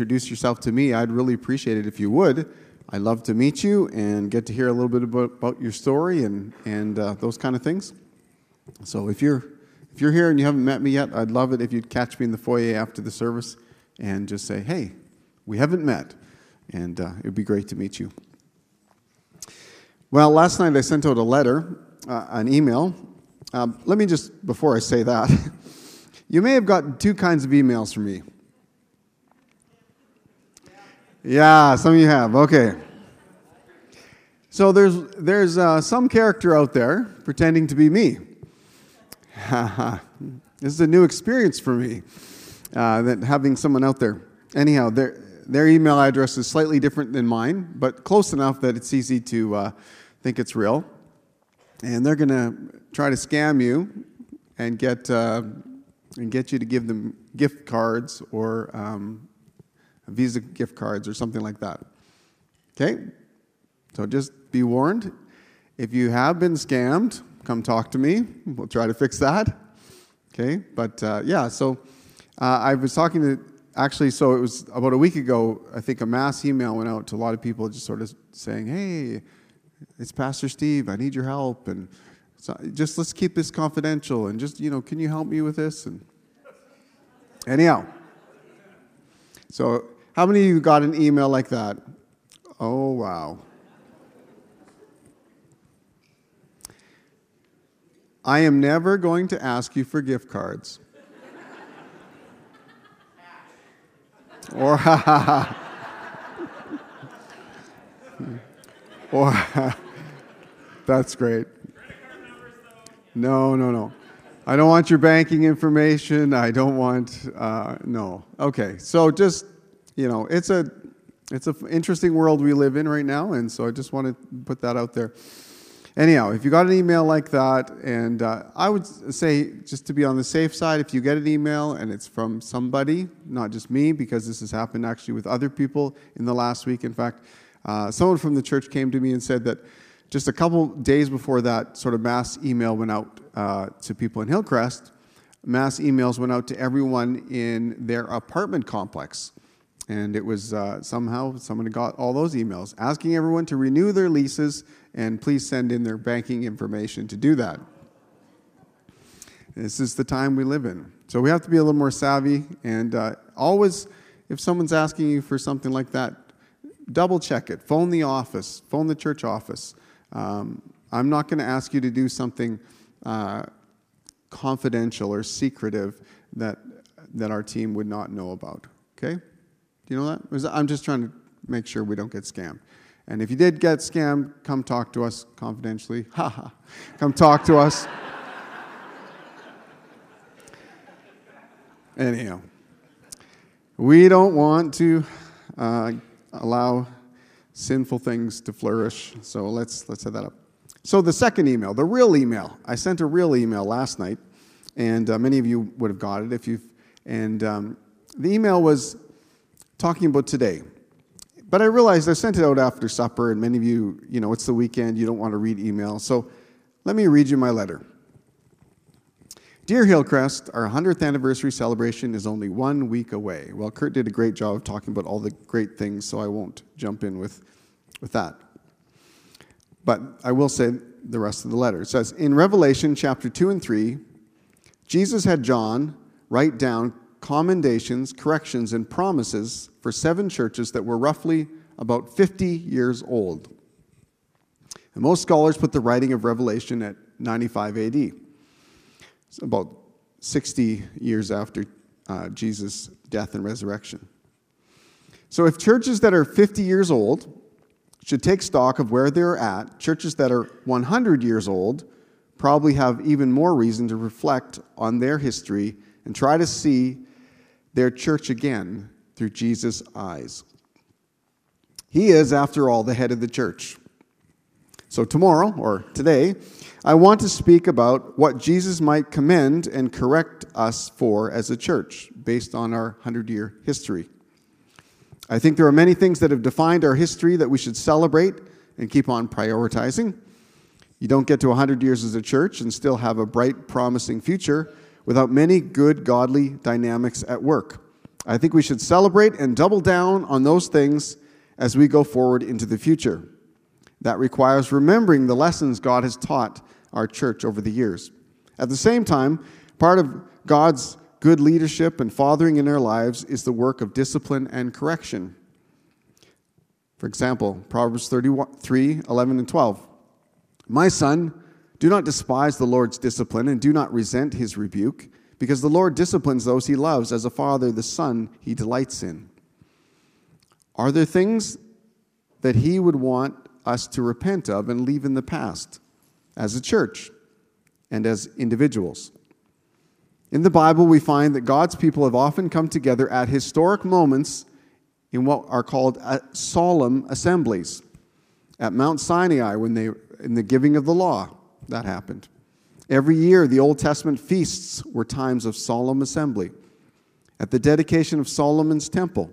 introduce yourself to me, I'd really appreciate it if you would. I'd love to meet you and get to hear a little bit about, about your story and, and uh, those kind of things. So if you're, if you're here and you haven't met me yet, I'd love it if you'd catch me in the foyer after the service and just say, hey, we haven't met. And uh, it would be great to meet you. Well, last night I sent out a letter, uh, an email. Um, let me just, before I say that, you may have gotten two kinds of emails from me. Yeah, some of you have. Okay. So there's, there's uh, some character out there pretending to be me. this is a new experience for me, uh, that having someone out there. Anyhow, their, their email address is slightly different than mine, but close enough that it's easy to uh, think it's real. And they're to try to scam you and get, uh, and get you to give them gift cards or um, Visa gift cards or something like that. Okay? So just be warned. If you have been scammed, come talk to me. We'll try to fix that. Okay? But uh, yeah, so uh, I was talking to, actually, so it was about a week ago, I think a mass email went out to a lot of people just sort of saying, hey, it's Pastor Steve. I need your help, and so just let's keep this confidential. And just you know, can you help me with this? And anyhow, so how many of you got an email like that? Oh wow. I am never going to ask you for gift cards. or ha ha ha. Or, that's great. No, no, no. I don't want your banking information. I don't want, uh, no. Okay, so just, you know, it's a, it's an interesting world we live in right now, and so I just want to put that out there. Anyhow, if you got an email like that, and uh, I would say, just to be on the safe side, if you get an email and it's from somebody, not just me, because this has happened actually with other people in the last week. In fact, uh, someone from the church came to me and said that just a couple days before that sort of mass email went out uh, to people in Hillcrest, mass emails went out to everyone in their apartment complex. And it was uh, somehow someone got all those emails asking everyone to renew their leases and please send in their banking information to do that. This is the time we live in. So we have to be a little more savvy and uh, always, if someone's asking you for something like that, double check it. Phone the office, phone the church office. Um, I'm not going to ask you to do something uh, confidential or secretive that, that our team would not know about. Okay? Do you know that? I'm just trying to make sure we don't get scammed. And if you did get scammed, come talk to us confidentially. Ha ha. Come talk to us. Anyhow, we don't want to uh, allow sinful things to flourish. So let's, let's set that up. So the second email, the real email. I sent a real email last night, and uh, many of you would have got it if you've. And um, the email was talking about today. But I realized I sent it out after supper, and many of you, you know, it's the weekend, you don't want to read email. So let me read you my letter. Dear Hillcrest, our 100th anniversary celebration is only one week away. Well, Kurt did a great job of talking about all the great things, so I won't jump in with, with that. But I will say the rest of the letter. It says In Revelation chapter 2 and 3, Jesus had John write down commendations, corrections, and promises for seven churches that were roughly about 50 years old. And most scholars put the writing of Revelation at 95 AD it's about 60 years after uh, Jesus' death and resurrection. So, if churches that are 50 years old should take stock of where they're at, churches that are 100 years old probably have even more reason to reflect on their history and try to see their church again through Jesus' eyes. He is, after all, the head of the church. So, tomorrow or today, I want to speak about what Jesus might commend and correct us for as a church based on our 100 year history. I think there are many things that have defined our history that we should celebrate and keep on prioritizing. You don't get to 100 years as a church and still have a bright, promising future without many good, godly dynamics at work. I think we should celebrate and double down on those things as we go forward into the future. That requires remembering the lessons God has taught our church over the years. At the same time, part of God's good leadership and fathering in our lives is the work of discipline and correction. For example, Proverbs 33 11 and 12. My son, do not despise the Lord's discipline and do not resent his rebuke, because the Lord disciplines those he loves as a father the son he delights in. Are there things that he would want us to repent of and leave in the past as a church and as individuals? In the Bible, we find that God's people have often come together at historic moments in what are called uh, solemn assemblies. At Mount Sinai, when they, in the giving of the law, that happened. Every year, the Old Testament feasts were times of solemn assembly. At the dedication of Solomon's temple,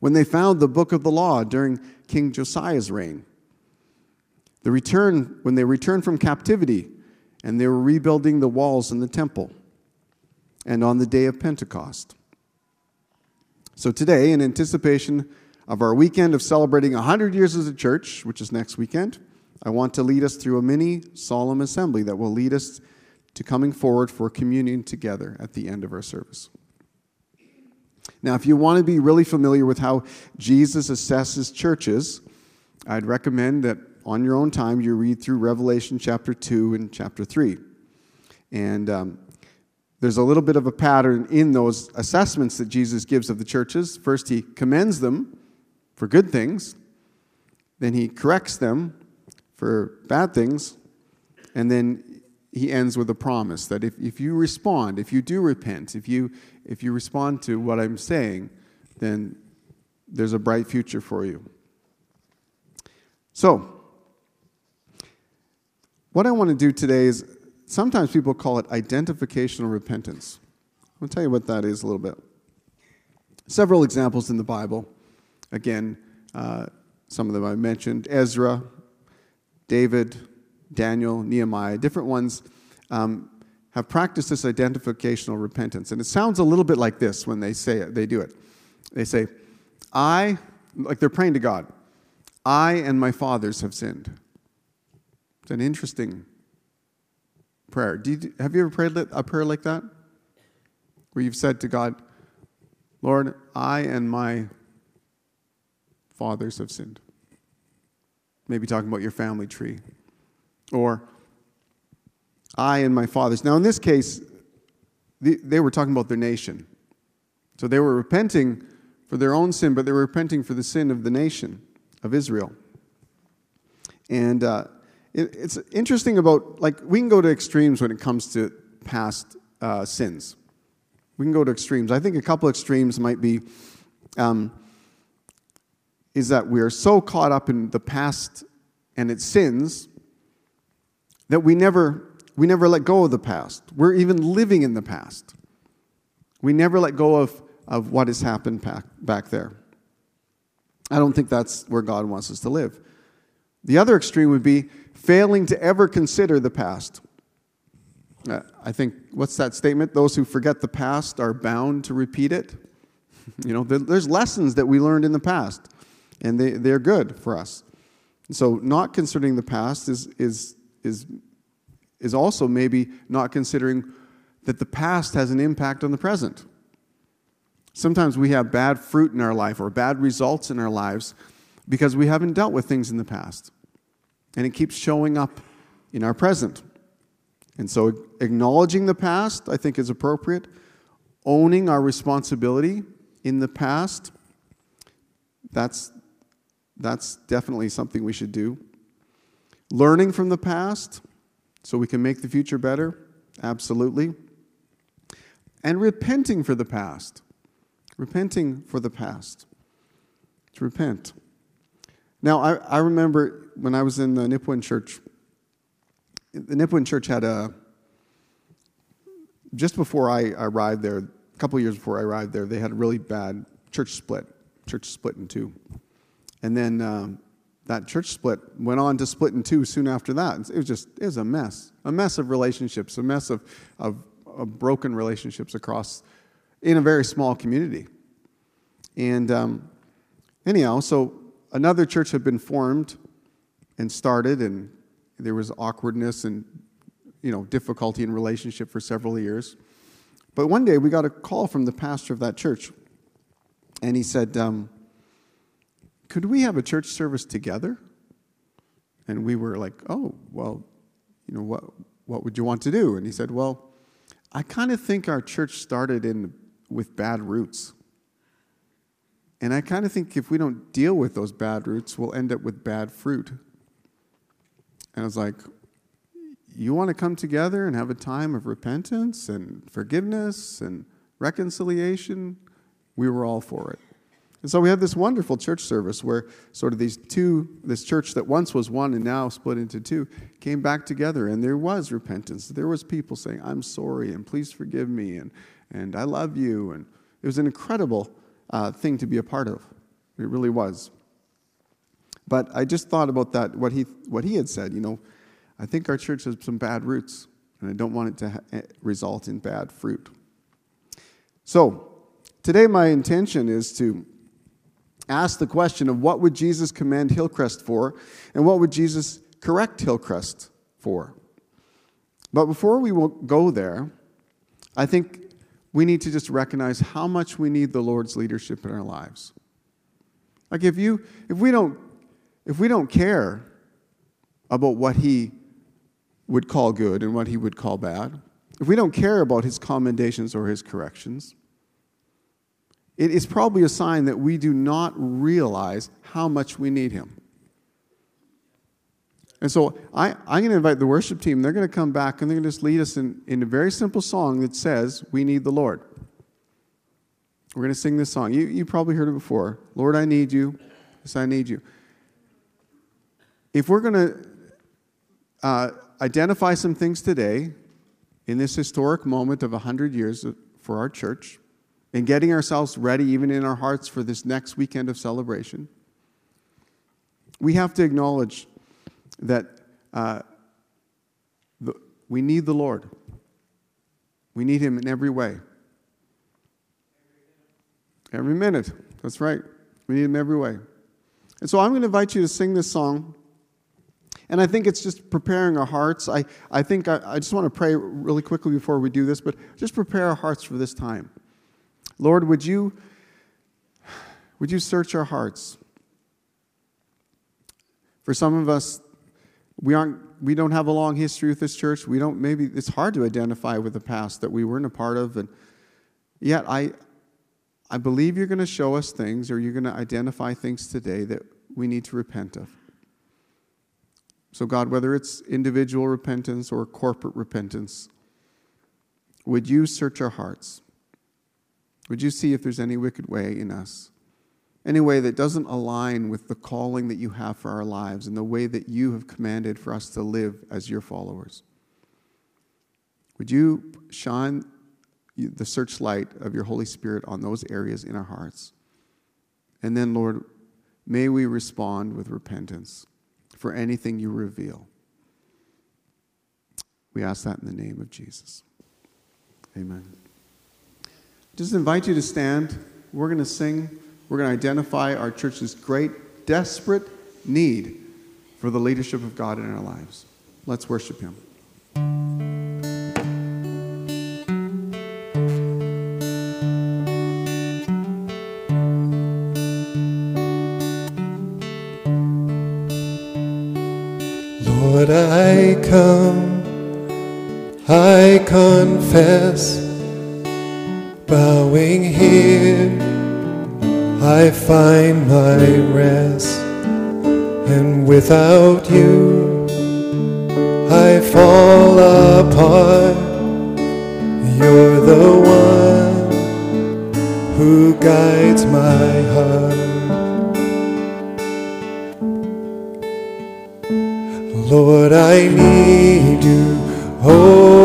when they found the book of the law during King Josiah's reign, the return, when they returned from captivity and they were rebuilding the walls in the temple and on the day of Pentecost. So, today, in anticipation of our weekend of celebrating 100 years as a church, which is next weekend, I want to lead us through a mini solemn assembly that will lead us to coming forward for communion together at the end of our service. Now, if you want to be really familiar with how Jesus assesses churches, I'd recommend that on your own time you read through Revelation chapter 2 and chapter 3. And um, there's a little bit of a pattern in those assessments that Jesus gives of the churches. First, he commends them for good things, then he corrects them for bad things, and then he ends with a promise that if, if you respond, if you do repent, if you, if you respond to what I'm saying, then there's a bright future for you. So, what I want to do today is sometimes people call it identificational repentance. I'll tell you what that is a little bit. Several examples in the Bible. Again, uh, some of them I mentioned Ezra, David, Daniel, Nehemiah, different ones um, have practiced this identificational repentance. And it sounds a little bit like this when they say it, they do it. They say, I, like they're praying to God, I and my fathers have sinned. It's an interesting prayer. You, have you ever prayed a prayer like that? Where you've said to God, Lord, I and my fathers have sinned. Maybe talking about your family tree. Or, I and my fathers. Now, in this case, they were talking about their nation. So they were repenting for their own sin, but they were repenting for the sin of the nation of Israel. And uh, it, it's interesting about, like, we can go to extremes when it comes to past uh, sins. We can go to extremes. I think a couple extremes might be um, is that we are so caught up in the past and its sins that we never, we never let go of the past. We're even living in the past. We never let go of, of what has happened back, back there. I don't think that's where God wants us to live. The other extreme would be failing to ever consider the past. Uh, I think, what's that statement? Those who forget the past are bound to repeat it. you know, there's lessons that we learned in the past, and they, they're good for us. So, not considering the past is, is, is, is also maybe not considering that the past has an impact on the present. Sometimes we have bad fruit in our life or bad results in our lives because we haven't dealt with things in the past and it keeps showing up in our present. And so, acknowledging the past, I think, is appropriate. Owning our responsibility in the past, that's, that's definitely something we should do. Learning from the past so we can make the future better, absolutely. And repenting for the past. Repenting for the past. To repent. Now, I, I remember when I was in the Nipawin church, the Nipawin church had a, just before I arrived there, a couple years before I arrived there, they had a really bad church split. Church split in two. And then um, that church split went on to split in two soon after that. It was just, it was a mess. A mess of relationships, a mess of, of, of broken relationships across. in a very small community. And um, anyhow, so another church had been formed and started, and there was awkwardness and you know difficulty in relationship for several years. But one day we got a call from the pastor of that church, and he said, um, "Could we have a church service together?" And we were like, "Oh, well, you know what? What would you want to do?" And he said, "Well, I kind of think our church started in with bad roots." And I kind of think if we don't deal with those bad roots, we'll end up with bad fruit. And I was like, You want to come together and have a time of repentance and forgiveness and reconciliation? We were all for it. And so we had this wonderful church service where sort of these two, this church that once was one and now split into two, came back together and there was repentance. There was people saying, I'm sorry and please forgive me and, and I love you. And it was an incredible uh, thing to be a part of. It really was. But I just thought about that, what he, what he had said. You know, I think our church has some bad roots, and I don't want it to ha- eh, result in bad fruit. So, today my intention is to ask the question of what would Jesus commend Hillcrest for, and what would Jesus correct Hillcrest for? But before we go there, I think we need to just recognize how much we need the Lord's leadership in our lives. Like if you if we don't if we don't care about what he would call good and what he would call bad, if we don't care about his commendations or his corrections, it is probably a sign that we do not realize how much we need him. And so I, I'm going to invite the worship team. They're going to come back and they're going to just lead us in, in a very simple song that says, We need the Lord. We're going to sing this song. You, you probably heard it before. Lord, I need you. Yes, I need you. If we're going to uh, identify some things today in this historic moment of 100 years for our church and getting ourselves ready, even in our hearts, for this next weekend of celebration, we have to acknowledge that uh, the, we need the Lord. We need Him in every way. Every minute. That's right. We need Him every way. And so I'm going to invite you to sing this song. And I think it's just preparing our hearts. I, I think I, I just want to pray really quickly before we do this, but just prepare our hearts for this time. Lord, would you, would you search our hearts? For some of us, we aren't we don't have a long history with this church. We don't maybe it's hard to identify with the past that we weren't a part of and yet I I believe you're going to show us things or you're going to identify things today that we need to repent of. So God, whether it's individual repentance or corporate repentance, would you search our hearts? Would you see if there's any wicked way in us? any way that doesn't align with the calling that you have for our lives and the way that you have commanded for us to live as your followers. Would you shine the searchlight of your Holy Spirit on those areas in our hearts? And then, Lord, may we respond with repentance for anything you reveal. We ask that in the name of Jesus. Amen. Just invite you to stand. We're going to sing we're going to identify our church's great, desperate need for the leadership of God in our lives. Let's worship Him. Lord, I come, I confess, bowing here I find my rest, and without you, I fall apart. You're the one who guides my heart. Lord, I need you. Oh,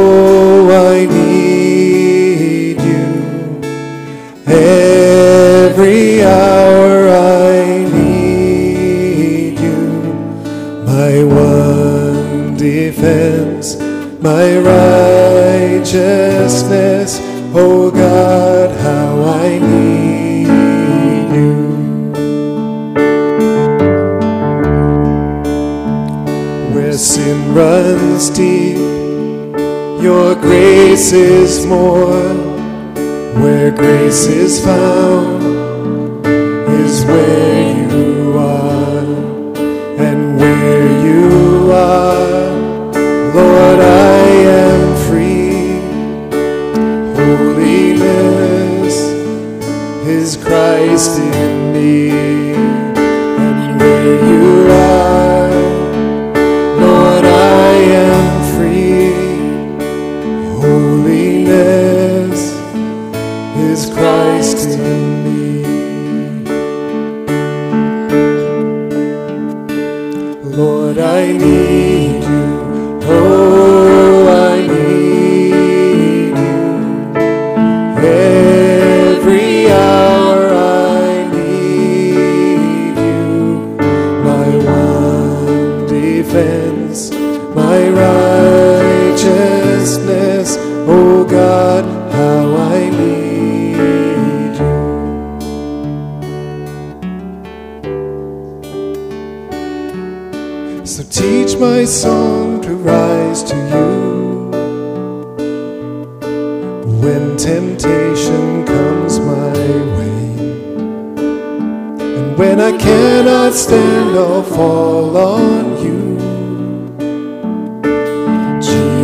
my righteousness, Oh God, how I need you. Where sin runs deep, your grace is more. Where grace is found is where you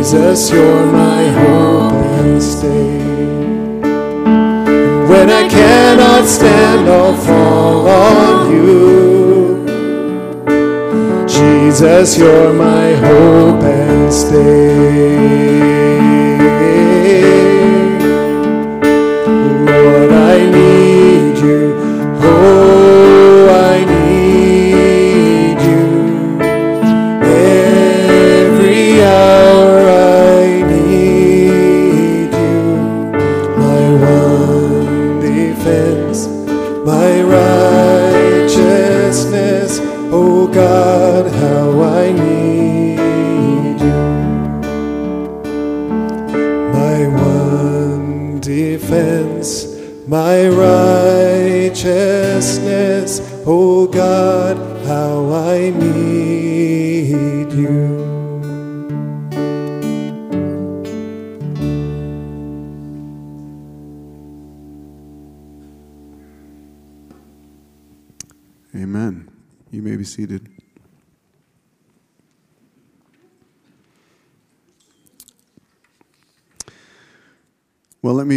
Jesus, you're my hope and stay. When I cannot stand, I'll fall on you. Jesus, you're my hope and stay.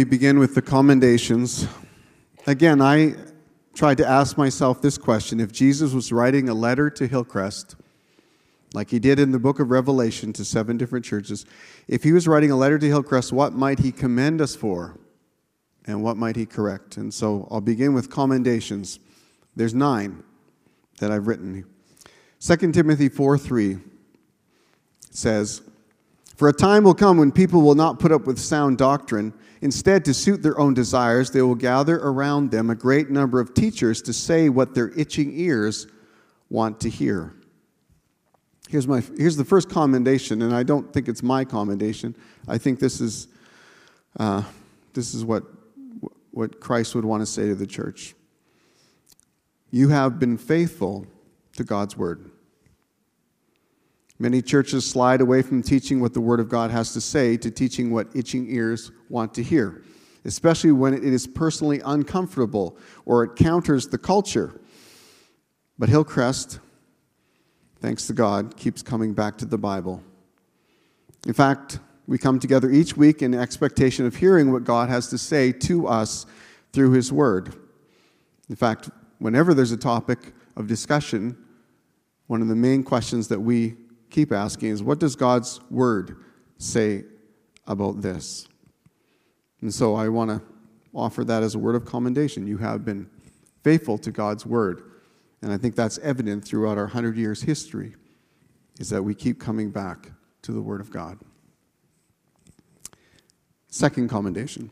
Me begin with the commendations. Again, I tried to ask myself this question if Jesus was writing a letter to Hillcrest, like he did in the book of Revelation to seven different churches, if he was writing a letter to Hillcrest, what might he commend us for? And what might he correct? And so I'll begin with commendations. There's nine that I've written. 2 Timothy 4 3 says, For a time will come when people will not put up with sound doctrine. Instead, to suit their own desires, they will gather around them a great number of teachers to say what their itching ears want to hear. Here's, my, here's the first commendation, and I don't think it's my commendation. I think this is, uh, this is what, what Christ would want to say to the church. You have been faithful to God's word. Many churches slide away from teaching what the Word of God has to say to teaching what itching ears want to hear, especially when it is personally uncomfortable or it counters the culture. But Hillcrest, thanks to God, keeps coming back to the Bible. In fact, we come together each week in expectation of hearing what God has to say to us through His Word. In fact, whenever there's a topic of discussion, one of the main questions that we keep asking is what does God's Word say about this? And so I want to offer that as a word of commendation. You have been faithful to God's Word. And I think that's evident throughout our 100 years' history, is that we keep coming back to the Word of God. Second commendation.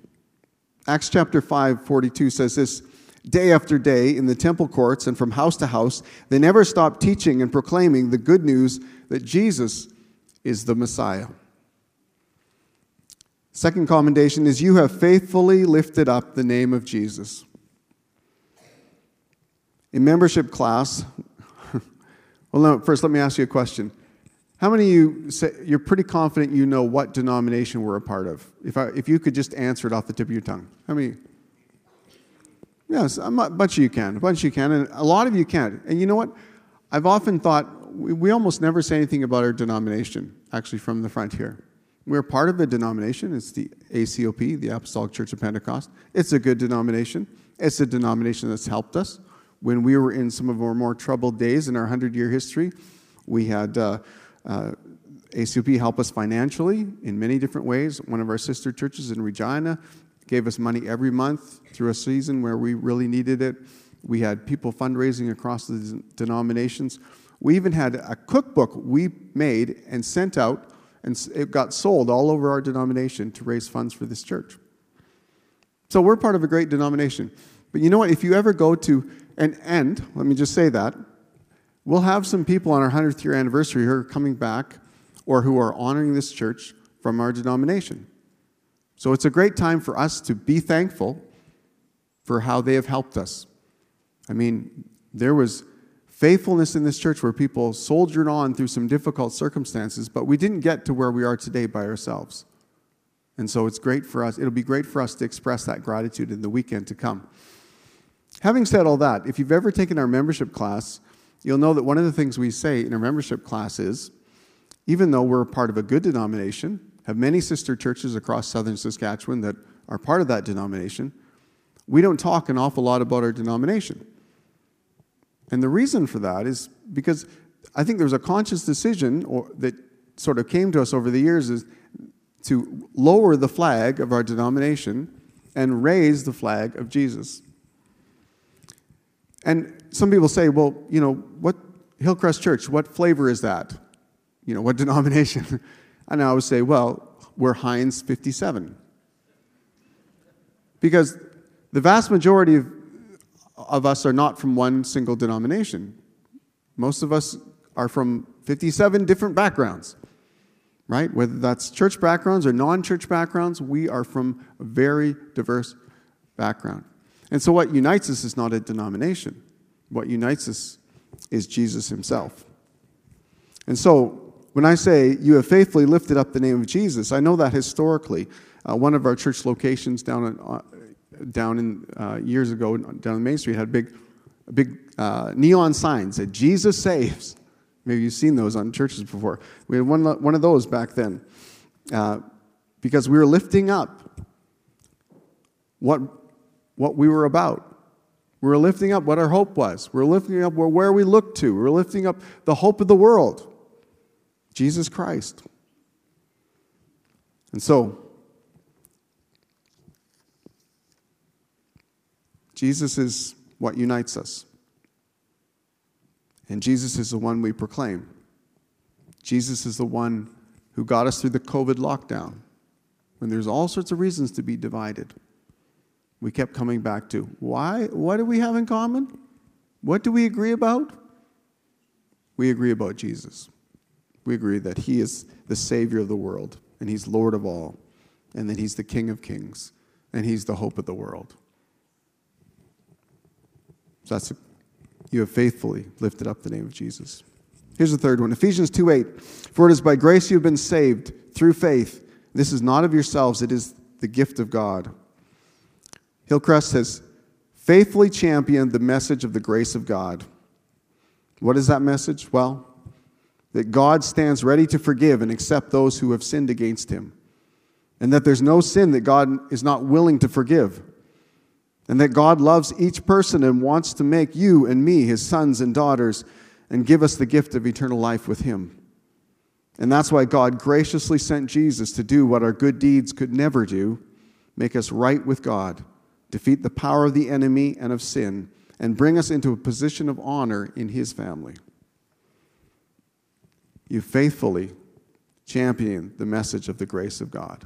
Acts chapter 5, 42 says this Day after day in the temple courts and from house to house, they never stopped teaching and proclaiming the good news that Jesus is the Messiah. Second commendation is you have faithfully lifted up the name of Jesus. In membership class, well, no, first let me ask you a question. How many of you say you're pretty confident you know what denomination we're a part of? If, I, if you could just answer it off the tip of your tongue. How many? Yes, a bunch of you can. A bunch of you can, and a lot of you can't. And you know what? I've often thought we, we almost never say anything about our denomination, actually, from the front here. We're part of a denomination. It's the ACOP, the Apostolic Church of Pentecost. It's a good denomination. It's a denomination that's helped us. When we were in some of our more troubled days in our 100 year history, we had uh, uh, ACOP help us financially in many different ways. One of our sister churches in Regina gave us money every month through a season where we really needed it. We had people fundraising across the denominations. We even had a cookbook we made and sent out, and it got sold all over our denomination to raise funds for this church. So we're part of a great denomination. But you know what? If you ever go to an end, let me just say that, we'll have some people on our 100th year anniversary who are coming back or who are honoring this church from our denomination. So it's a great time for us to be thankful for how they have helped us. I mean, there was faithfulness in this church where people soldiered on through some difficult circumstances, but we didn't get to where we are today by ourselves. And so it's great for us, it'll be great for us to express that gratitude in the weekend to come. Having said all that, if you've ever taken our membership class, you'll know that one of the things we say in our membership class is even though we're part of a good denomination, have many sister churches across southern Saskatchewan that are part of that denomination, we don't talk an awful lot about our denomination. And the reason for that is because I think there's a conscious decision or, that sort of came to us over the years is to lower the flag of our denomination and raise the flag of Jesus. And some people say, well, you know, what Hillcrest Church, what flavor is that? You know, what denomination? And I would say, well, we're Heinz 57. Because the vast majority of, of us are not from one single denomination. Most of us are from 57 different backgrounds, right? Whether that's church backgrounds or non church backgrounds, we are from a very diverse background. And so, what unites us is not a denomination, what unites us is Jesus himself. And so, when I say you have faithfully lifted up the name of Jesus, I know that historically, uh, one of our church locations down in, uh, down in uh, years ago down in Main Street had big, big uh, neon signs that Jesus saves. Maybe you've seen those on churches before. We had one, one of those back then uh, because we were lifting up what what we were about. We were lifting up what our hope was. We are lifting up where we looked to. We are lifting up the hope of the world, Jesus Christ. And so, Jesus is what unites us. And Jesus is the one we proclaim. Jesus is the one who got us through the COVID lockdown when there's all sorts of reasons to be divided we kept coming back to. Why? What do we have in common? What do we agree about? We agree about Jesus. We agree that He is the Savior of the world, and He's Lord of all, and that He's the King of kings, and He's the hope of the world. That's you have faithfully lifted up the name of Jesus. Here's the third one Ephesians 2 8. For it is by grace you have been saved through faith. This is not of yourselves, it is the gift of God Hillcrest has faithfully championed the message of the grace of God. What is that message? Well, that God stands ready to forgive and accept those who have sinned against him. And that there's no sin that God is not willing to forgive. And that God loves each person and wants to make you and me his sons and daughters and give us the gift of eternal life with him. And that's why God graciously sent Jesus to do what our good deeds could never do make us right with God defeat the power of the enemy and of sin, and bring us into a position of honor in his family. You faithfully champion the message of the grace of God.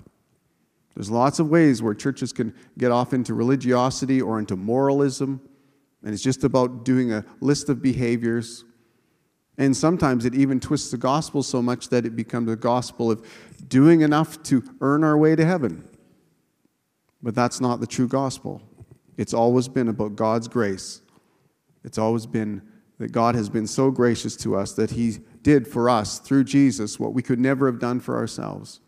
There's lots of ways where churches can get off into religiosity or into moralism, and it's just about doing a list of behaviors. And sometimes it even twists the gospel so much that it becomes a gospel of doing enough to earn our way to heaven. But that's not the true gospel. It's always been about God's grace. It's always been that God has been so gracious to us that He did for us through Jesus what we could never have done for ourselves.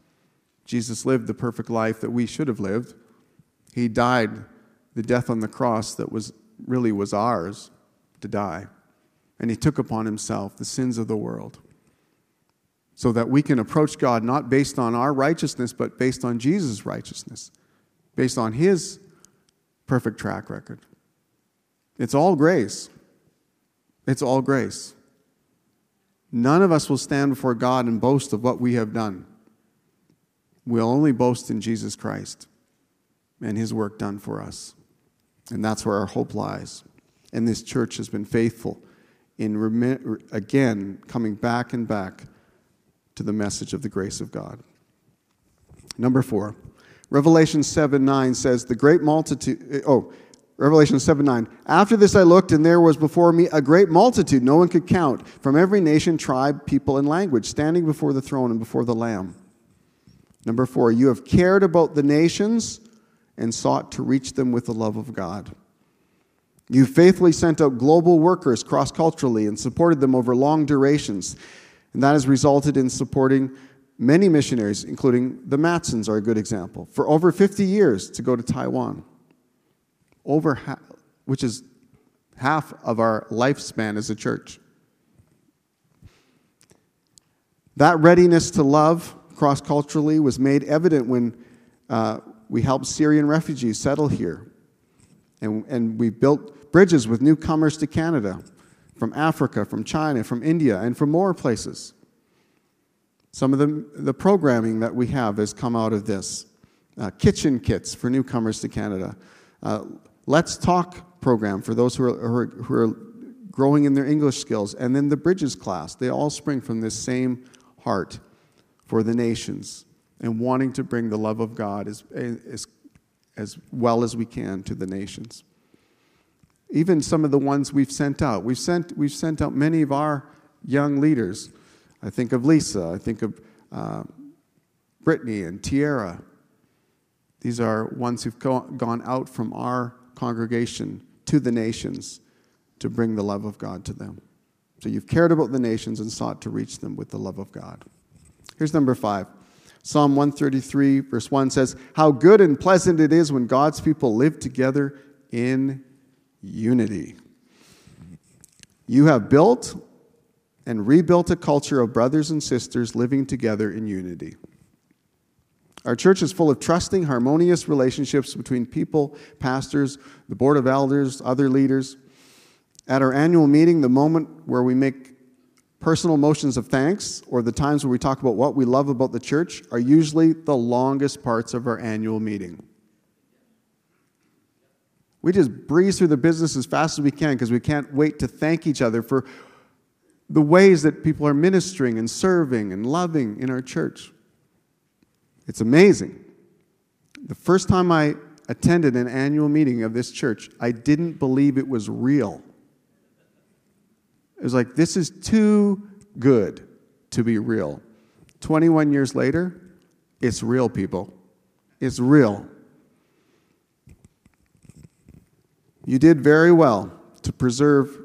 Jesus lived the perfect life that we should have lived. He died the death on the cross that was really was ours to die. And he took upon himself the sins of the world so that we can approach God not based on our righteousness, but based on Jesus' righteousness, based on his perfect track record. It's all grace. It's all grace. None of us will stand before God and boast of what we have done. We'll only boast in Jesus Christ and his work done for us. And that's where our hope lies. And this church has been faithful in, again, coming back and back to the message of the grace of God. Number four, Revelation 7 9 says, The great multitude, eh, oh, Revelation 7 9. After this I looked, and there was before me a great multitude, no one could count, from every nation, tribe, people, and language, standing before the throne and before the Lamb. Number four, you have cared about the nations and sought to reach them with the love of God. You faithfully sent out global workers cross culturally and supported them over long durations. And that has resulted in supporting many missionaries, including the Matsons, are a good example, for over 50 years to go to Taiwan over half, which is half of our lifespan as a church. That readiness to love cross culturally was made evident when uh, we helped Syrian refugees settle here. And, and we built bridges with newcomers to Canada from Africa, from China, from India, and from more places. Some of the, the programming that we have has come out of this. Uh, kitchen kits for newcomers to Canada. Uh, Let's Talk program for those who are, who are, who are growing in their English skills, and then the Bridges class. They all spring from this same heart for the nations and wanting to bring the love of God as, as, as well as we can to the nations. Even some of the ones we've sent out. We've sent, we've sent out many of our young leaders. I think of Lisa, I think of uh, Brittany and Tierra. These are ones who've go, gone out from our congregation to the nations to bring the love of God to them. So you've cared about the nations and sought to reach them with the love of God. Here's number five. Psalm 133, verse 1 says, How good and pleasant it is when God's people live together in unity. You have built and rebuilt a culture of brothers and sisters living together in unity. Our church is full of trusting, harmonious relationships between people, pastors, the board of elders, other leaders. At our annual meeting, the moment where we make personal motions of thanks or the times where we talk about what we love about the church are usually the longest parts of our annual meeting. We just breeze through the business as fast as we can because we can't wait to thank each other for the ways that people are ministering and serving and loving in our church. It's amazing. The first time I attended an annual meeting of this church, I didn't believe it was real. It was like, this is too good to be real. 21 years later, it's real, people. It's real. You did very well to preserve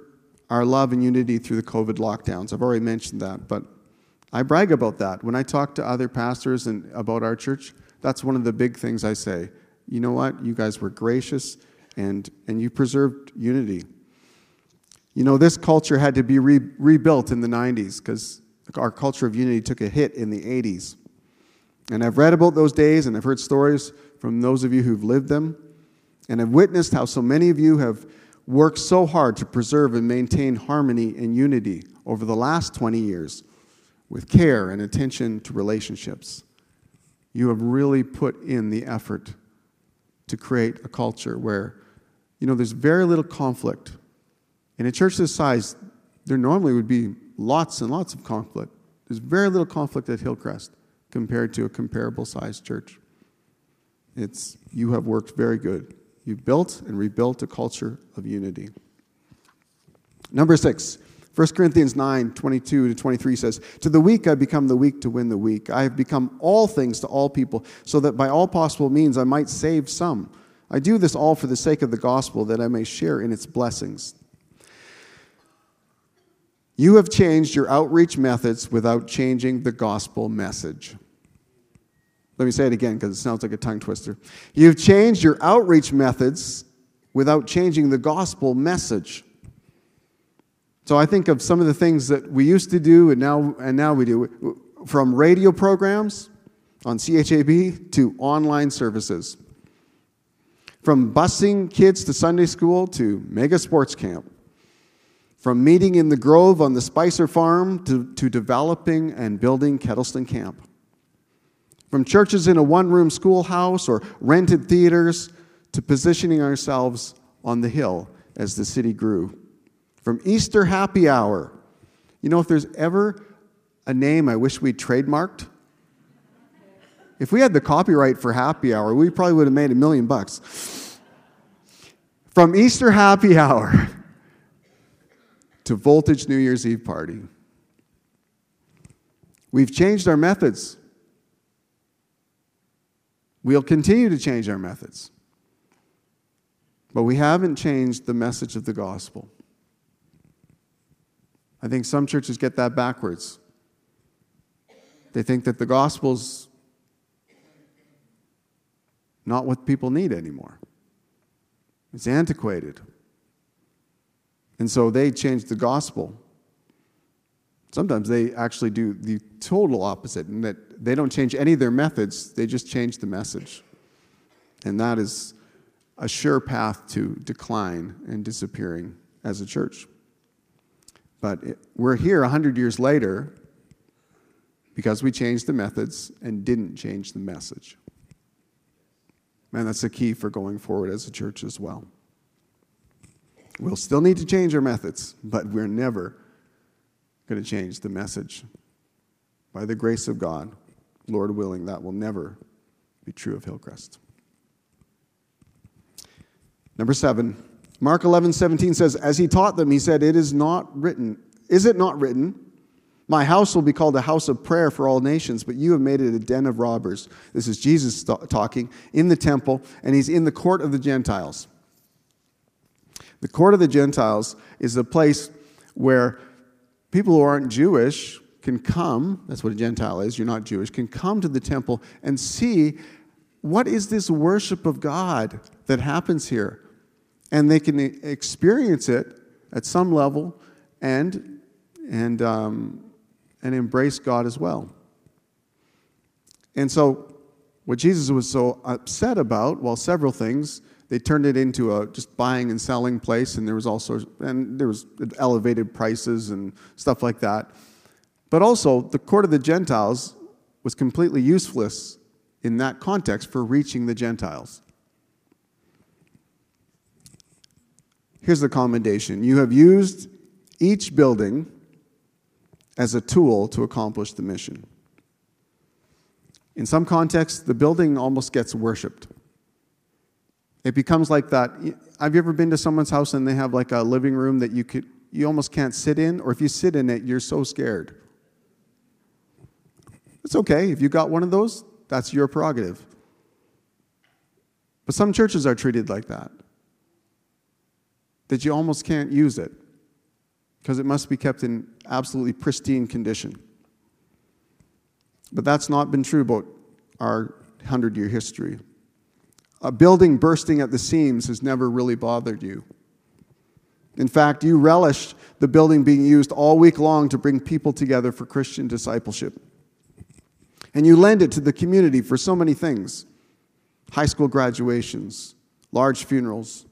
our love and unity through the COVID lockdowns. I've already mentioned that, but I brag about that. When I talk to other pastors and about our church, that's one of the big things I say. You know what? You guys were gracious and, and you preserved unity. You know, this culture had to be re- rebuilt in the 90s because our culture of unity took a hit in the 80s. And I've read about those days and I've heard stories from those of you who've lived them. And I've witnessed how so many of you have worked so hard to preserve and maintain harmony and unity over the last 20 years with care and attention to relationships. You have really put in the effort to create a culture where, you know, there's very little conflict. In a church this size, there normally would be lots and lots of conflict. There's very little conflict at Hillcrest compared to a comparable sized church. It's, you have worked very good. You've built and rebuilt a culture of unity. Number six, 1 Corinthians 9, 22 to 23 says, To the weak I become the weak to win the weak. I have become all things to all people, so that by all possible means I might save some. I do this all for the sake of the gospel, that I may share in its blessings. You have changed your outreach methods without changing the gospel message. Let me say it again because it sounds like a tongue twister. You've changed your outreach methods without changing the gospel message. So I think of some of the things that we used to do and now, and now we do, from radio programs on CHAB to online services, from busing kids to Sunday school to mega sports camp, from meeting in the Grove on the Spicer Farm to, to developing and building Kettleston Camp. From churches in a one room schoolhouse or rented theaters to positioning ourselves on the hill as the city grew. From Easter happy hour. You know, if there's ever a name I wish we'd trademarked, if we had the copyright for happy hour, we probably would have made a million bucks. From Easter happy hour to Voltage New Year's Eve party. We've changed our methods. We'll continue to change our methods. But we haven't changed the message of the gospel. I think some churches get that backwards. They think that the gospel's not what people need anymore. It's antiquated. And so they change the gospel. Sometimes they actually do the total opposite, in that they don't change any of their methods, they just change the message. And that is a sure path to decline and disappearing as a church. But it, we're here 100 years later because we changed the methods and didn't change the message. Man, that's the key for going forward as a church as well. We'll still need to change our methods, but we're never going to change the message. By the grace of God, Lord willing, that will never be true of Hillcrest. Number seven, Mark 11, 17 says, As he taught them, he said, It is not written, is it not written? My house will be called a house of prayer for all nations, but you have made it a den of robbers. This is Jesus talking in the temple, and he's in the court of the Gentiles. The court of the Gentiles is a place where people who aren't Jewish can come, that's what a Gentile is, you're not Jewish, can come to the temple and see what is this worship of God that happens here. And they can experience it at some level and, and, um, and embrace God as well. And so, what Jesus was so upset about, well, several things, they turned it into a just buying and selling place, and there was also and there was elevated prices and stuff like that. But also, the court of the Gentiles was completely useless in that context for reaching the Gentiles. Here's the commendation you have used each building as a tool to accomplish the mission. In some contexts, the building almost gets worshiped. It becomes like that. Have you ever been to someone's house and they have like a living room that you could you almost can't sit in, or if you sit in it, you're so scared. It's okay. If you got one of those, that's your prerogative. But some churches are treated like that. That you almost can't use it because it must be kept in absolutely pristine condition. But that's not been true about our 100 year history. A building bursting at the seams has never really bothered you. In fact, you relished the building being used all week long to bring people together for Christian discipleship. And you lend it to the community for so many things high school graduations, large funerals,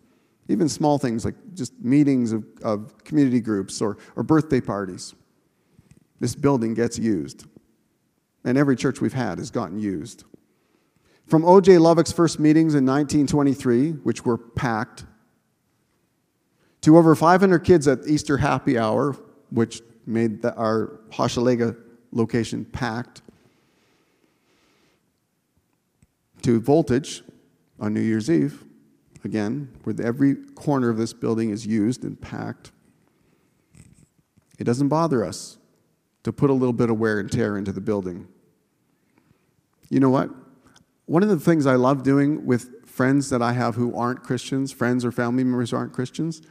even small things like just meetings of, of community groups or, or birthday parties. This building gets used. And every church we've had has gotten used. From O.J. Lovick's first meetings in 1923, which were packed, to over 500 kids at Easter Happy Hour, which made the, our Hochelaga location packed, to Voltage on New Year's Eve, again, where every corner of this building is used and packed. It doesn't bother us to put a little bit of wear and tear into the building. You know what? One of the things I love doing with friends that I have who aren't Christians, friends or family members who aren't Christians,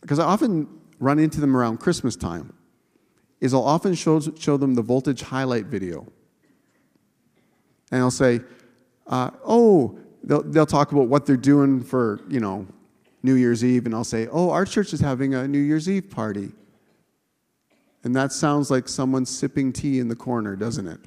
because I often run into them around Christmas time, is I'll often show, show them the voltage highlight video. And I'll say, uh, oh, they'll, they'll talk about what they're doing for, you know, New Year's Eve, and I'll say, oh, our church is having a New Year's Eve party. And that sounds like someone sipping tea in the corner, doesn't it?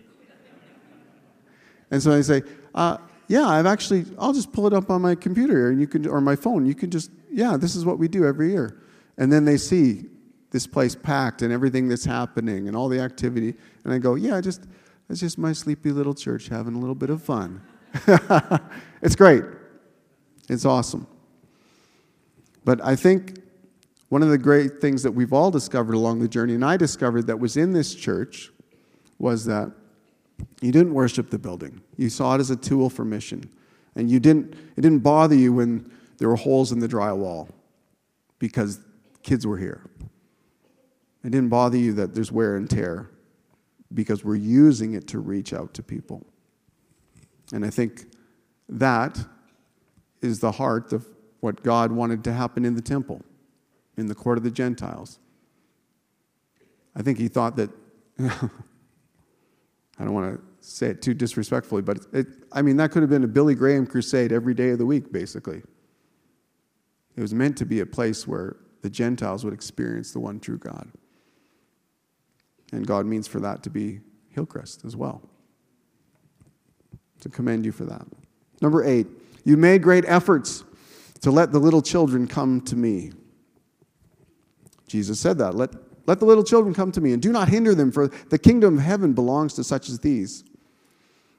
And so I say, uh, yeah, I've actually, I'll just pull it up on my computer and you can, or my phone. You can just, yeah, this is what we do every year. And then they see this place packed and everything that's happening and all the activity. And I go, yeah, just, it's just my sleepy little church having a little bit of fun. it's great. It's awesome. But I think one of the great things that we've all discovered along the journey, and I discovered that was in this church, was that you didn't worship the building. You saw it as a tool for mission. And you didn't, it didn't bother you when there were holes in the drywall because kids were here. It didn't bother you that there's wear and tear because we're using it to reach out to people. And I think that is the heart of what God wanted to happen in the temple, in the court of the Gentiles. I think he thought that I don't want to say it too disrespectfully, but it, I mean, that could have been a Billy Graham crusade every day of the week, basically. It was meant to be a place where the Gentiles would experience the one true God. And God means for that to be Hillcrest as well. To commend you for that. Number eight, you made great efforts to let the little children come to me. Jesus said that. Let let the little children come to me, and do not hinder them, for the kingdom of heaven belongs to such as these.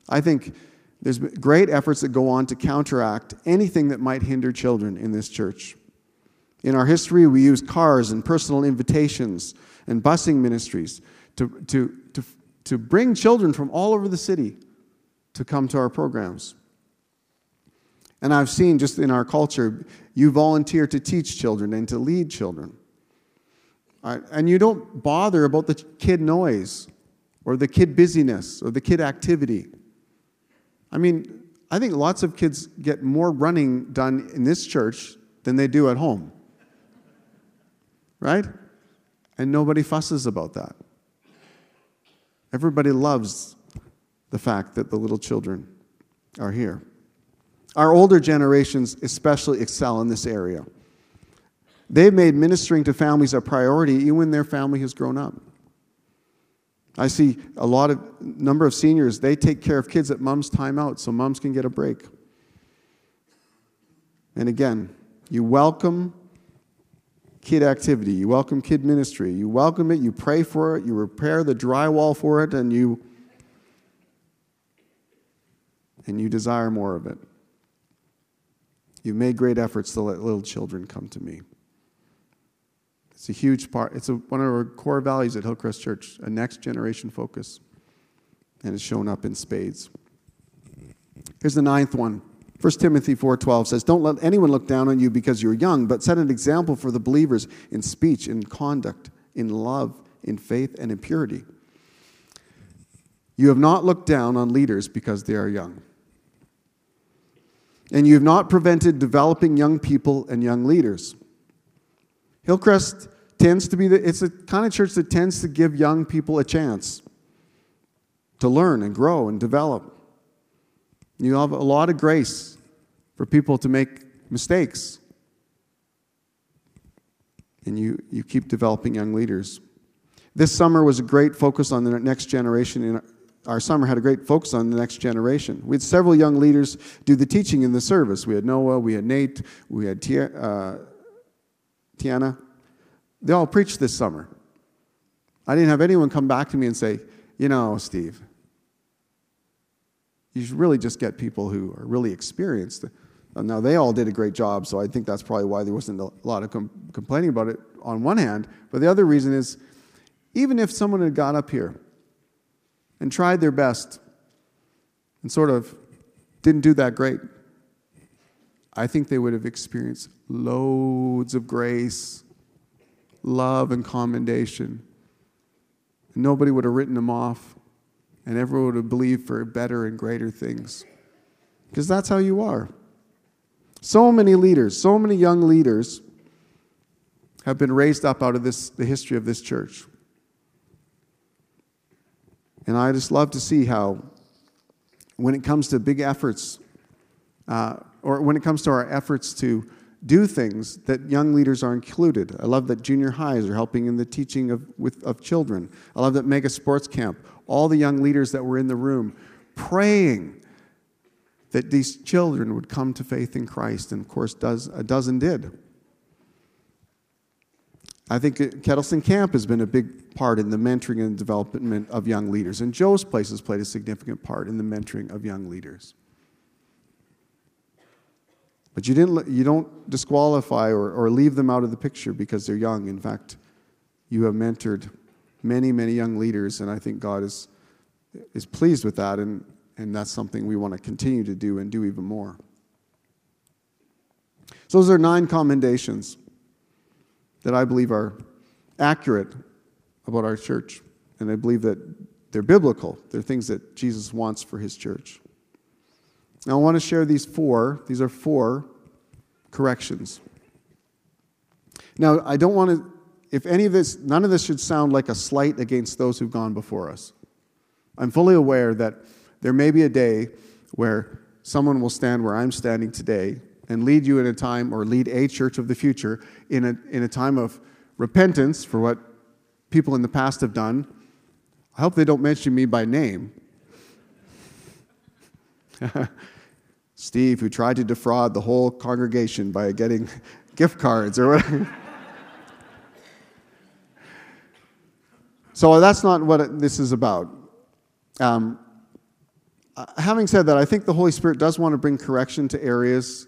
I think there's great efforts that go on to counteract anything that might hinder children in this church. In our history, we use cars and personal invitations and busing ministries to, to, to, to bring children from all over the city to come to our programs. And I've seen just in our culture, you volunteer to teach children and to lead children. And you don't bother about the kid noise or the kid busyness or the kid activity. I mean, I think lots of kids get more running done in this church than they do at home. Right? And nobody fusses about that. Everybody loves the fact that the little children are here. Our older generations especially excel in this area. They've made ministering to families a priority even when their family has grown up. I see a lot of number of seniors, they take care of kids at mom's time out so moms can get a break. And again, you welcome kid activity, you welcome kid ministry, you welcome it, you pray for it, you repair the drywall for it, and you and you desire more of it. You've made great efforts to let little children come to me. It's a huge part. It's a, one of our core values at Hillcrest Church, a next generation focus. And it's shown up in spades. Here's the ninth one. 1 Timothy 4:12 says, "Don't let anyone look down on you because you're young, but set an example for the believers in speech, in conduct, in love, in faith, and in purity." You have not looked down on leaders because they are young. And you have not prevented developing young people and young leaders. Hillcrest tends to be the, it's a kind of church that tends to give young people a chance to learn and grow and develop. You have a lot of grace for people to make mistakes. And you, you keep developing young leaders. This summer was a great focus on the next generation. In Our summer had a great focus on the next generation. We had several young leaders do the teaching in the service. We had Noah, we had Nate, we had uh, Tiana. They all preached this summer. I didn't have anyone come back to me and say, you know, Steve, you should really just get people who are really experienced. Uh, now, they all did a great job, so I think that's probably why there wasn't a lot of com- complaining about it on one hand. But the other reason is even if someone had got up here and tried their best and sort of didn't do that great, I think they would have experienced loads of grace, love, and commendation Nobody would have written them off, and everyone would have believed for better and greater things. Because that's how you are. So many leaders, so many young leaders have been raised up out of this, the history of this church. And I just love to see how, when it comes to big efforts, uh, or when it comes to our efforts to do things, that young leaders are included. I love that junior highs are helping in the teaching of, with, of children. I love that mega sports camp, all the young leaders that were in the room praying that these children would come to faith in Christ. And of course, does, a dozen did. I think Kettleston Camp has been a big part in the mentoring and development of young leaders. And Joe's Place has played a significant part in the mentoring of young leaders. But you, didn't, you don't disqualify or, or leave them out of the picture because they're young. In fact, you have mentored many, many young leaders, and I think God is, is pleased with that, and, and that's something we want to continue to do and do even more. So, those are nine commendations that I believe are accurate about our church, and I believe that they're biblical. They're things that Jesus wants for his church. Now, I want to share these four. These are four corrections. Now, I don't want to, if any of this, none of this should sound like a slight against those who've gone before us. I'm fully aware that there may be a day where someone will stand where I'm standing today and lead you in a time, or lead a church of the future in a, in a time of repentance for what people in the past have done. I hope they don't mention me by name. Steve, who tried to defraud the whole congregation by getting gift cards or whatever. so that's not what this is about. Um, uh, having said that, I think the Holy Spirit does want to bring correction to areas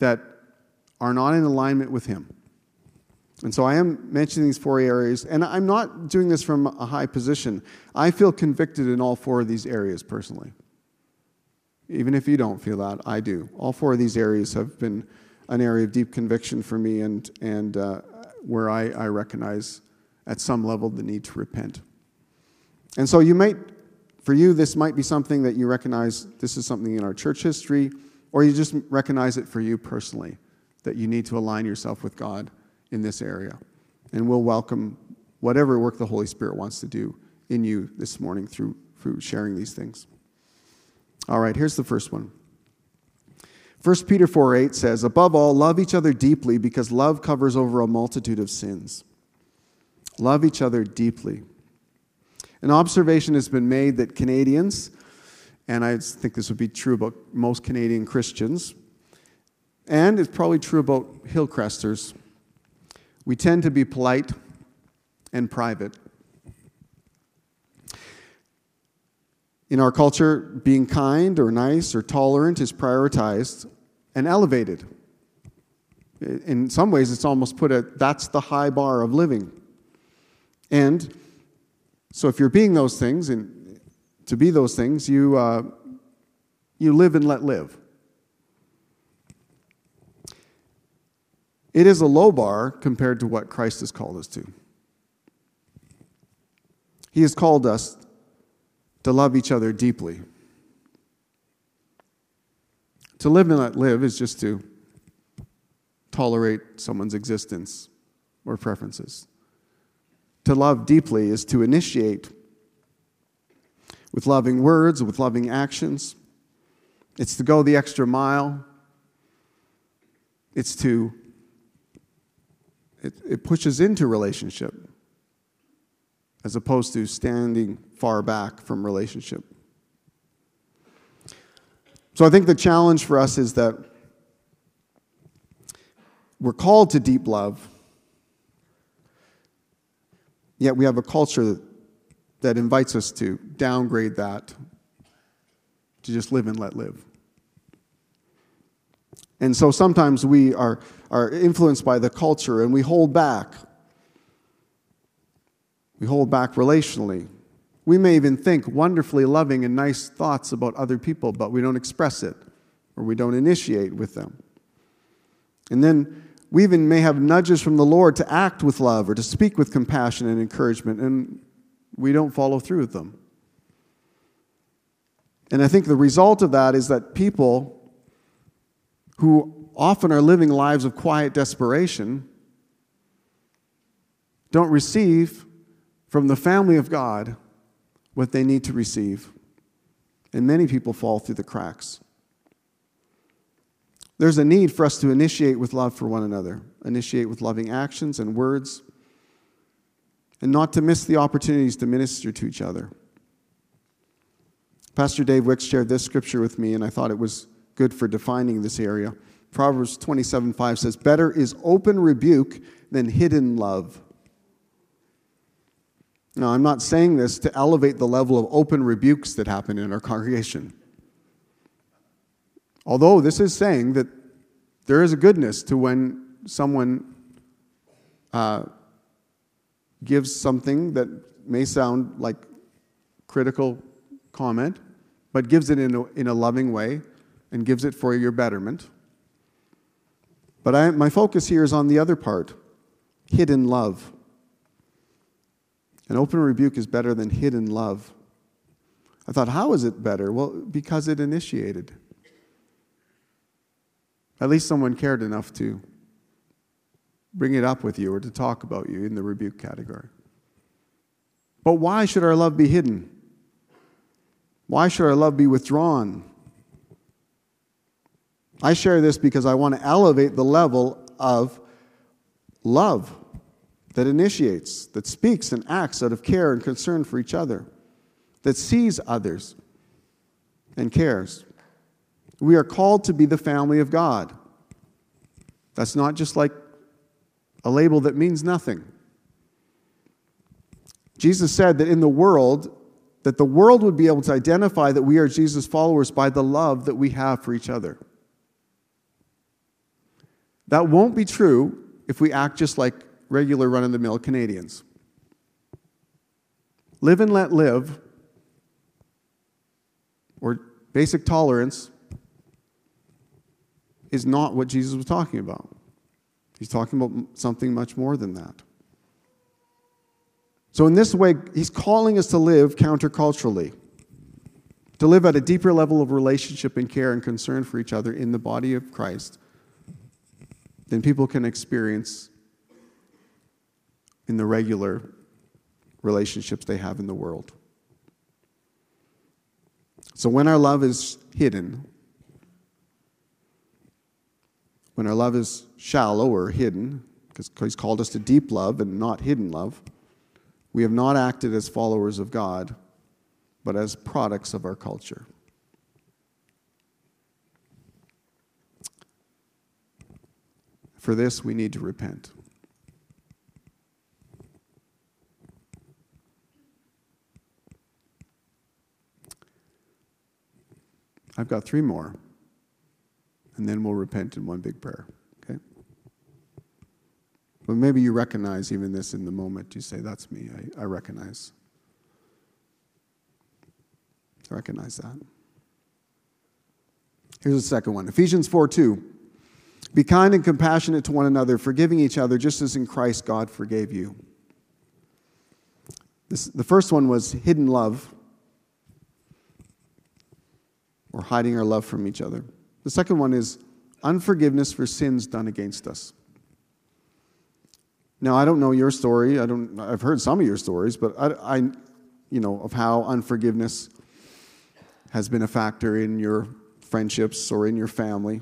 that are not in alignment with Him. And so I am mentioning these four areas, and I'm not doing this from a high position. I feel convicted in all four of these areas personally. Even if you don't feel that, I do. All four of these areas have been an area of deep conviction for me and, and uh, where I, I recognize at some level the need to repent. And so you might, for you, this might be something that you recognize this is something in our church history, or you just recognize it for you personally, that you need to align yourself with God in this area. And we'll welcome whatever work the Holy Spirit wants to do in you this morning through, through sharing these things. All right, here's the first one. 1 Peter 4 8 says, Above all, love each other deeply because love covers over a multitude of sins. Love each other deeply. An observation has been made that Canadians, and I think this would be true about most Canadian Christians, and it's probably true about Hillcresters, we tend to be polite and private. In our culture, being kind or nice or tolerant is prioritized and elevated. In some ways, it's almost put at that's the high bar of living. And so, if you're being those things, and to be those things, you, uh, you live and let live. It is a low bar compared to what Christ has called us to. He has called us to love each other deeply. To live and let live is just to tolerate someone's existence or preferences. To love deeply is to initiate with loving words, with loving actions. It's to go the extra mile. It's to, it, it pushes into relationship as opposed to standing far back from relationship. So I think the challenge for us is that we're called to deep love, yet we have a culture that invites us to downgrade that to just live and let live. And so sometimes we are, are influenced by the culture and we hold back we hold back relationally. We may even think wonderfully loving and nice thoughts about other people, but we don't express it or we don't initiate with them. And then we even may have nudges from the Lord to act with love or to speak with compassion and encouragement, and we don't follow through with them. And I think the result of that is that people who often are living lives of quiet desperation don't receive from the family of God what they need to receive. And many people fall through the cracks. There's a need for us to initiate with love for one another, initiate with loving actions and words, and not to miss the opportunities to minister to each other. Pastor Dave Wicks shared this scripture with me, and I thought it was good for defining this area. Proverbs 27 5 says, Better is open rebuke than hidden love. Now, I'm not saying this to elevate the level of open rebukes that happen in our congregation. Although this is saying that there is a goodness to when someone uh, gives something that may sound like critical comment, but gives it in a, in a loving way and gives it for your betterment. But I, my focus here is on the other part hidden love. An open rebuke is better than hidden love. I thought, how is it better? Well, because it initiated. At least someone cared enough to bring it up with you or to talk about you in the rebuke category. But why should our love be hidden? Why should our love be withdrawn? I share this because I want to elevate the level of love that initiates, that speaks and acts out of care and concern for each other, that sees others and cares. We are called to be the family of God. That's not just like a label that means nothing. Jesus said that in the world, that the world would be able to identify that we are Jesus' followers by the love that we have for each other. That won't be true if we act just like regular run of the mill Canadians. Live and let live, or basic tolerance, is not what Jesus was talking about. He's talking about something much more than that. So, in this way, he's calling us to live counterculturally, to live at a deeper level of relationship and care and concern for each other in the body of Christ than people can experience in the regular relationships they have in the world. So, when our love is hidden, when our love is shallow or hidden, because he's called us to deep love and not hidden love, we have not acted as followers of God, but as products of our culture. For this, we need to repent. I've got three more and then we'll repent in one big prayer. Okay? But maybe you recognize even this in the moment. You say, That's me. I, I recognize. I recognize that. Here's the second one Ephesians 4 2. Be kind and compassionate to one another, forgiving each other, just as in Christ God forgave you. This, the first one was hidden love, or hiding our love from each other. The second one is unforgiveness for sins done against us. Now, I don't know your story. I don't, I've heard some of your stories, but I, I, you know, of how unforgiveness has been a factor in your friendships or in your family,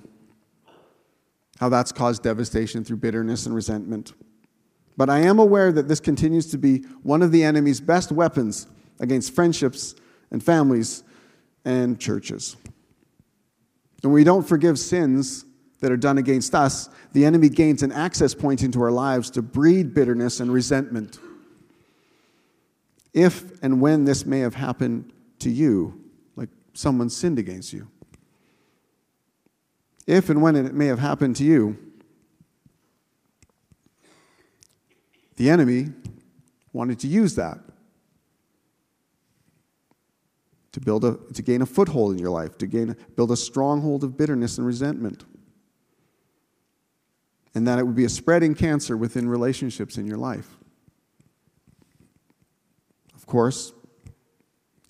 how that's caused devastation through bitterness and resentment. But I am aware that this continues to be one of the enemy's best weapons against friendships and families and churches. When we don't forgive sins that are done against us, the enemy gains an access point into our lives to breed bitterness and resentment. If and when this may have happened to you, like someone sinned against you, if and when it may have happened to you, the enemy wanted to use that to build a to gain a foothold in your life, to gain build a stronghold of bitterness and resentment. And that it would be a spreading cancer within relationships in your life. Of course,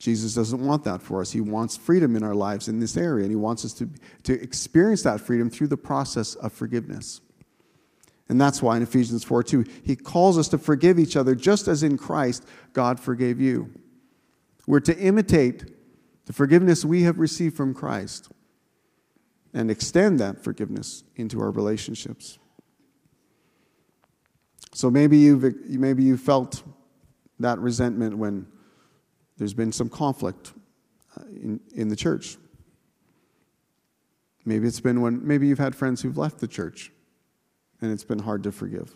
Jesus doesn't want that for us. He wants freedom in our lives in this area, and He wants us to, to experience that freedom through the process of forgiveness. And that's why in Ephesians 4 2, He calls us to forgive each other just as in Christ God forgave you. We're to imitate the forgiveness we have received from Christ and extend that forgiveness into our relationships. So maybe you've maybe you felt that resentment when there's been some conflict uh, in, in the church. Maybe it's been when maybe you've had friends who've left the church and it's been hard to forgive.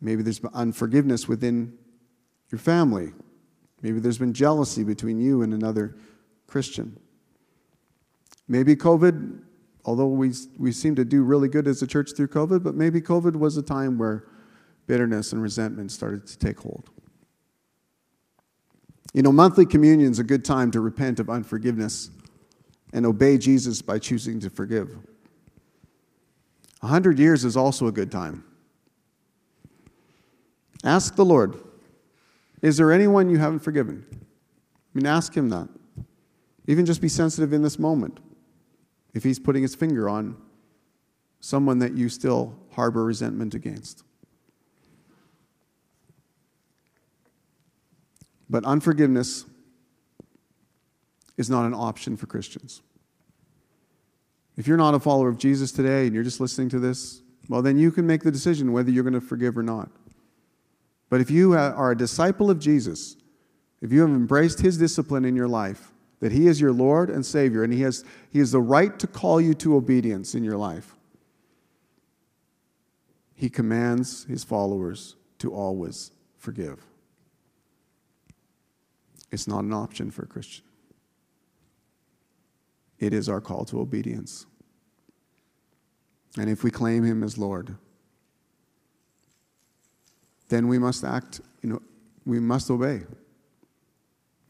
Maybe there's unforgiveness within your family. Maybe there's been jealousy between you and another Christian. Maybe COVID, although we, we seem to do really good as a church through COVID, but maybe COVID was a time where bitterness and resentment started to take hold. You know, monthly communion is a good time to repent of unforgiveness and obey Jesus by choosing to forgive. A hundred years is also a good time. Ask the Lord, is there anyone you haven't forgiven? I mean, ask Him that. Even just be sensitive in this moment. If He's putting His finger on someone that you still harbor resentment against. But unforgiveness is not an option for Christians. If you're not a follower of Jesus today and you're just listening to this, well, then you can make the decision whether you're going to forgive or not. But if you are a disciple of Jesus, if you have embraced his discipline in your life, that he is your Lord and Savior, and he has, he has the right to call you to obedience in your life, he commands his followers to always forgive. It's not an option for a Christian. It is our call to obedience. And if we claim Him as Lord, then we must act, you know, we must obey.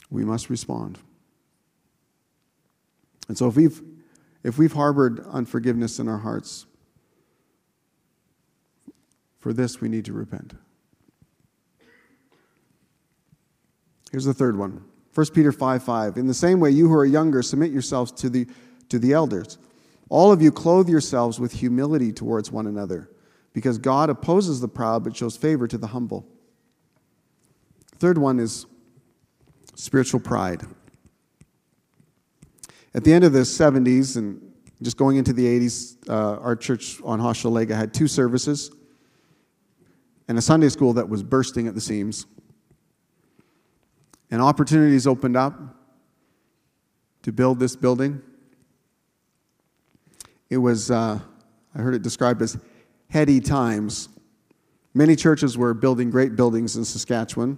We must respond. And so if we've if we've harbored unforgiveness in our hearts, for this we need to repent. Here's the third one 1 Peter 5 5. In the same way, you who are younger, submit yourselves to the, to the elders. All of you clothe yourselves with humility towards one another, because God opposes the proud but shows favor to the humble. Third one is spiritual pride. At the end of the 70s and just going into the 80s, uh, our church on Hochelaga had two services and a Sunday school that was bursting at the seams and opportunities opened up to build this building. It was, uh, I heard it described as heady times. Many churches were building great buildings in Saskatchewan.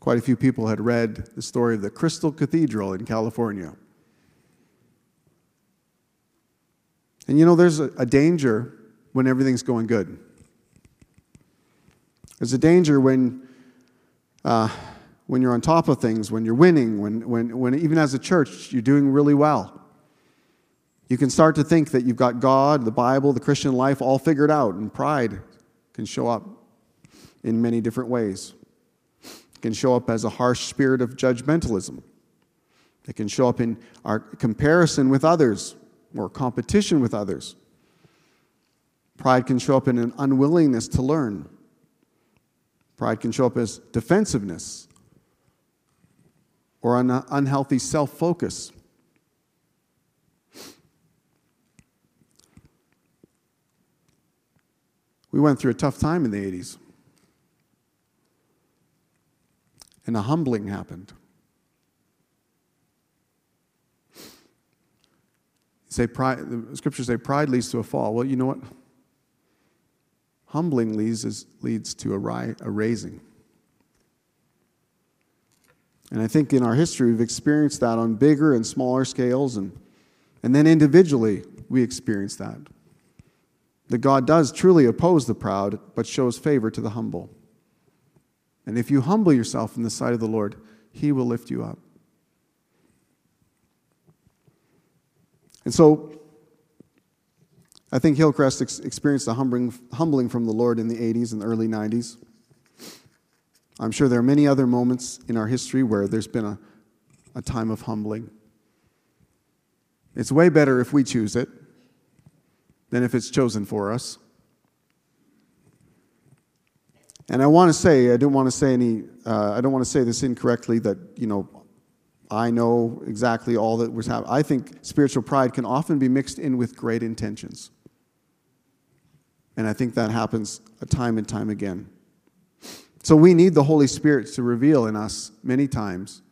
Quite a few people had read the story of the Crystal Cathedral in California. And you know, there's a, a danger when everything's going good. There's a danger when uh, when you're on top of things, when you're winning, when, when, when even as a church, you're doing really well. You can start to think that you've got God, the Bible, the Christian life all figured out, and pride can show up in many different ways. It can show up as a harsh spirit of judgmentalism. It can show up in our comparison with others or competition with others. Pride can show up in an unwillingness to learn. Pride can show up as defensiveness or an unhealthy self focus. We went through a tough time in the 80s. And a humbling happened. say pride, the scriptures say pride leads to a fall. Well, you know what? Humbling leads, is, leads to a, ri- a raising. And I think in our history, we've experienced that on bigger and smaller scales, and, and then individually, we experience that. That God does truly oppose the proud, but shows favor to the humble. And if you humble yourself in the sight of the Lord, He will lift you up. And so, I think Hillcrest ex- experienced a humbling, humbling from the Lord in the 80s and the early 90s. I'm sure there are many other moments in our history where there's been a, a time of humbling. It's way better if we choose it than if it's chosen for us. And I want to say, I don't want to say any, uh, I don't want to say this incorrectly that, you know, I know exactly all that was happening. I think spiritual pride can often be mixed in with great intentions. And I think that happens time and time again. So we need the Holy Spirit to reveal in us many times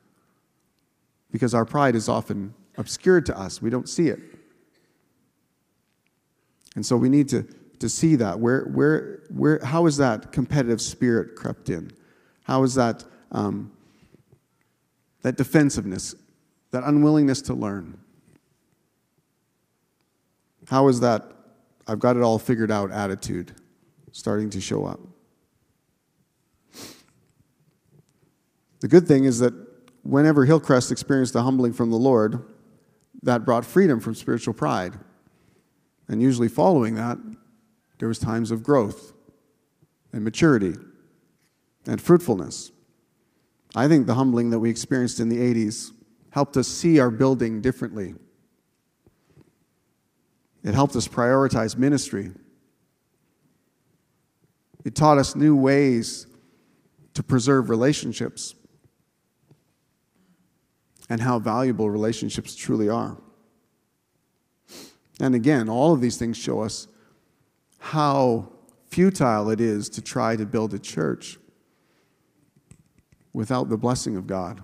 because our pride is often obscured to us. We don't see it. And so we need to, to see that. Where, where, where, how is that competitive spirit crept in? How is that, um, that defensiveness, that unwillingness to learn? How is that I've got it all figured out attitude starting to show up? The good thing is that whenever Hillcrest experienced a humbling from the Lord, that brought freedom from spiritual pride. And usually following that, there was times of growth and maturity and fruitfulness. I think the humbling that we experienced in the 80s helped us see our building differently. It helped us prioritize ministry. It taught us new ways to preserve relationships and how valuable relationships truly are. And again, all of these things show us how futile it is to try to build a church without the blessing of God.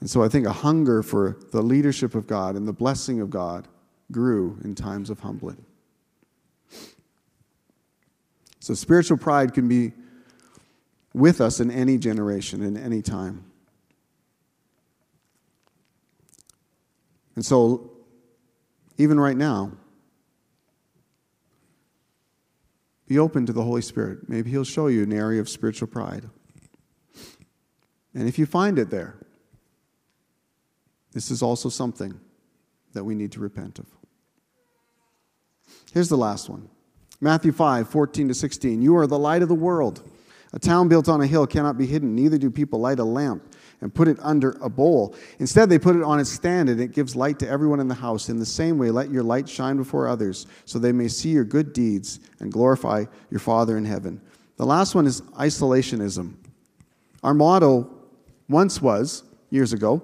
And so I think a hunger for the leadership of God and the blessing of God grew in times of humbling. So spiritual pride can be with us in any generation, in any time. And so, even right now, be open to the Holy Spirit. Maybe He'll show you an area of spiritual pride. And if you find it there, this is also something that we need to repent of. Here's the last one Matthew 5 14 to 16. You are the light of the world. A town built on a hill cannot be hidden, neither do people light a lamp and put it under a bowl. Instead, they put it on its stand, and it gives light to everyone in the house. In the same way, let your light shine before others, so they may see your good deeds and glorify your Father in heaven. The last one is isolationism. Our motto once was, years ago,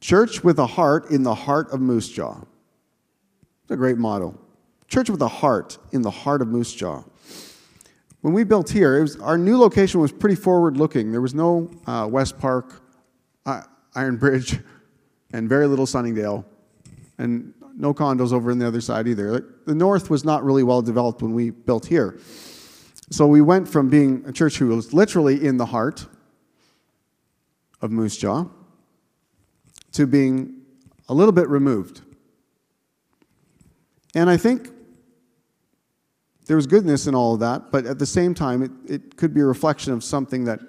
church with a heart in the heart of Moose Jaw. It's a great motto. Church with a heart in the heart of Moose Jaw when we built here, was, our new location was pretty forward looking. There was no uh, West Park, uh, Iron Bridge, and very little Sunningdale, and no condos over on the other side either. The north was not really well developed when we built here. So we went from being a church who was literally in the heart of Moose Jaw to being a little bit removed. And I think there was goodness in all of that, but at the same time, it, it could be a reflection of something that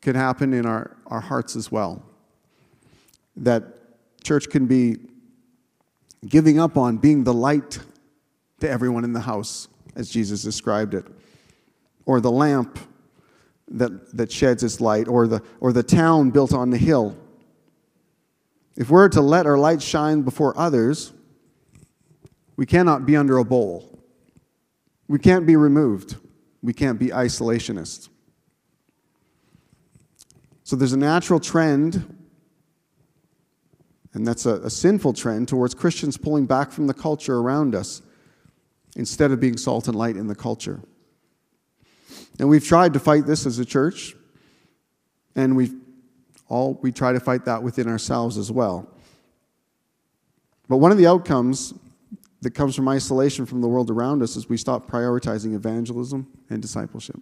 could happen in our, our hearts as well. That church can be giving up on being the light to everyone in the house, as Jesus described it, or the lamp that, that sheds its light, or the, or the town built on the hill. If we're to let our light shine before others, we cannot be under a bowl. We can't be removed. We can't be isolationists. So there's a natural trend, and that's a, a, sinful trend, towards Christians pulling back from the culture around us instead of being salt and light in the culture. And we've tried to fight this as a church, and we all we try to fight that within ourselves as well. But one of the outcomes that comes from isolation from the world around us is we stop prioritizing evangelism and discipleship.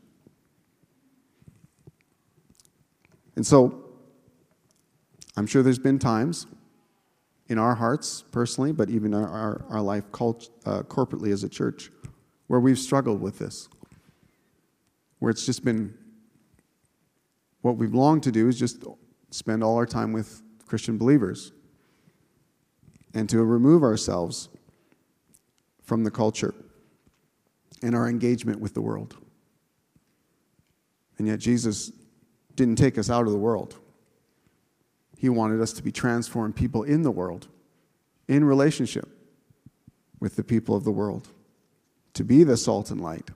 And so, I'm sure there's been times in our hearts personally, but even our, our, our life cult, uh, corporately as a church, where we've struggled with this. Where it's just been what we've longed to do is just spend all our time with Christian believers and to remove ourselves from the culture and our engagement with the world. And yet, Jesus didn't take us out of the world. He wanted us to be transformed people in the world, in relationship with the people of the world, to be the salt and light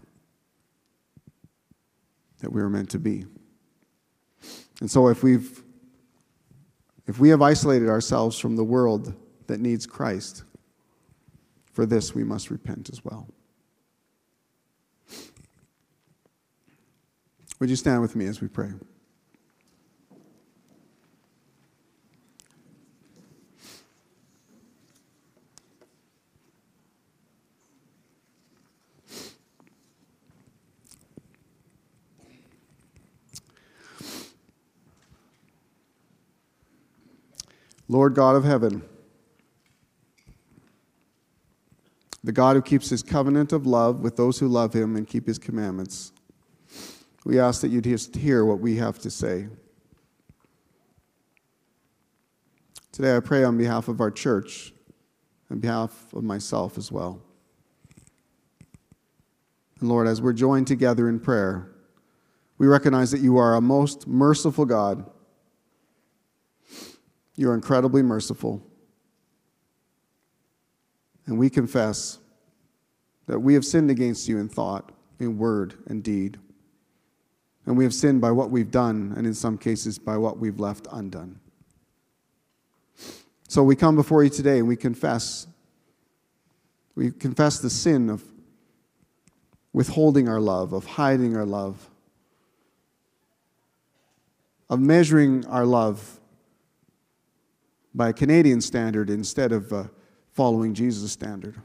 that we were meant to be. And so, if we've if we have isolated ourselves from the world that needs Christ, for this we must repent as well. Would you stand with me as we pray? Lord God of heaven, the God who keeps his covenant of love with those who love him and keep his commandments, we ask that you'd just hear what we have to say. Today I pray on behalf of our church, on behalf of myself as well. And Lord, as we're joined together in prayer, we recognize that you are a most merciful God you are incredibly merciful. And we confess that we have sinned against you in thought, in word, and deed. And we have sinned by what we've done, and in some cases, by what we've left undone. So we come before you today and we confess. We confess the sin of withholding our love, of hiding our love, of measuring our love by a Canadian standard instead of uh, following Jesus' standard.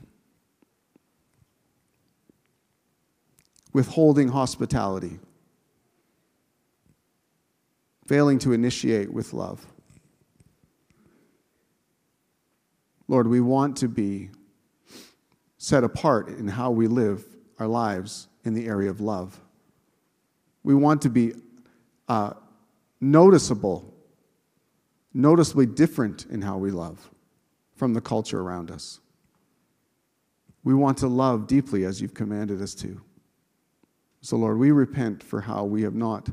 Withholding hospitality, failing to initiate with love. Lord, we want to be set apart in how we live our lives in the area of love. We want to be uh, noticeable noticeably different in how we love from the culture around us. We want to love deeply as you've commanded us to. So, Lord, we repent for how we have not,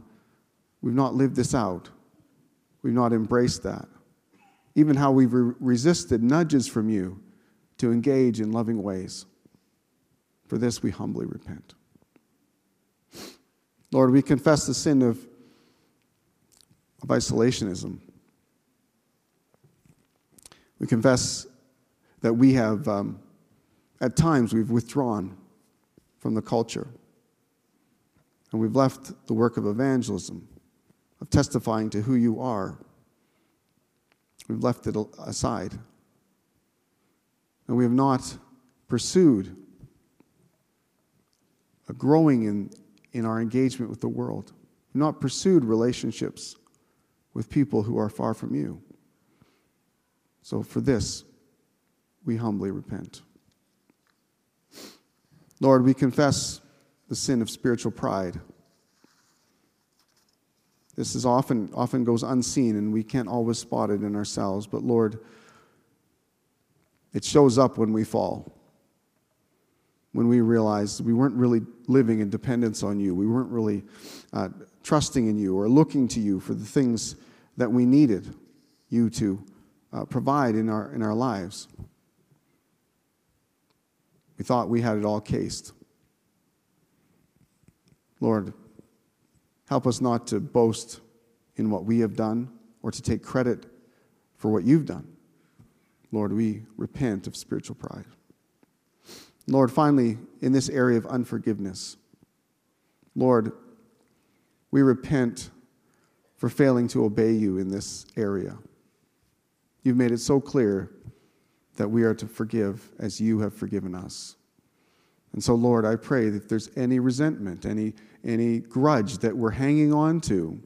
we've not lived this out. We've not embraced that. Even how we've re- resisted nudges from you to engage in loving ways. For this we humbly repent. Lord, we confess the sin of, of isolationism we confess that we have, um, at times, we've withdrawn from the culture. And we've left the work of evangelism, of testifying to who you are. We've left it aside. And we have not pursued a growing in, in our engagement with the world. We've not pursued relationships with people who are far from you. So for this, we humbly repent. Lord, we confess the sin of spiritual pride. This is often, often goes unseen and we can't always spot it in ourselves, but Lord, it shows up when we fall. When we realize we weren't really living in dependence on you, we weren't really uh, trusting in you or looking to you for the things that we needed you to uh, provide in our, in our lives. We thought we had it all cased. Lord, help us not to boast in what we have done or to take credit for what you've done. Lord, we repent of spiritual pride. Lord, finally, in this area of unforgiveness, Lord, we repent for failing to obey you in this area. You've made it so clear that we are to forgive as you have forgiven us. And so, Lord, I pray that if there's any resentment, any, any grudge that we're hanging on to,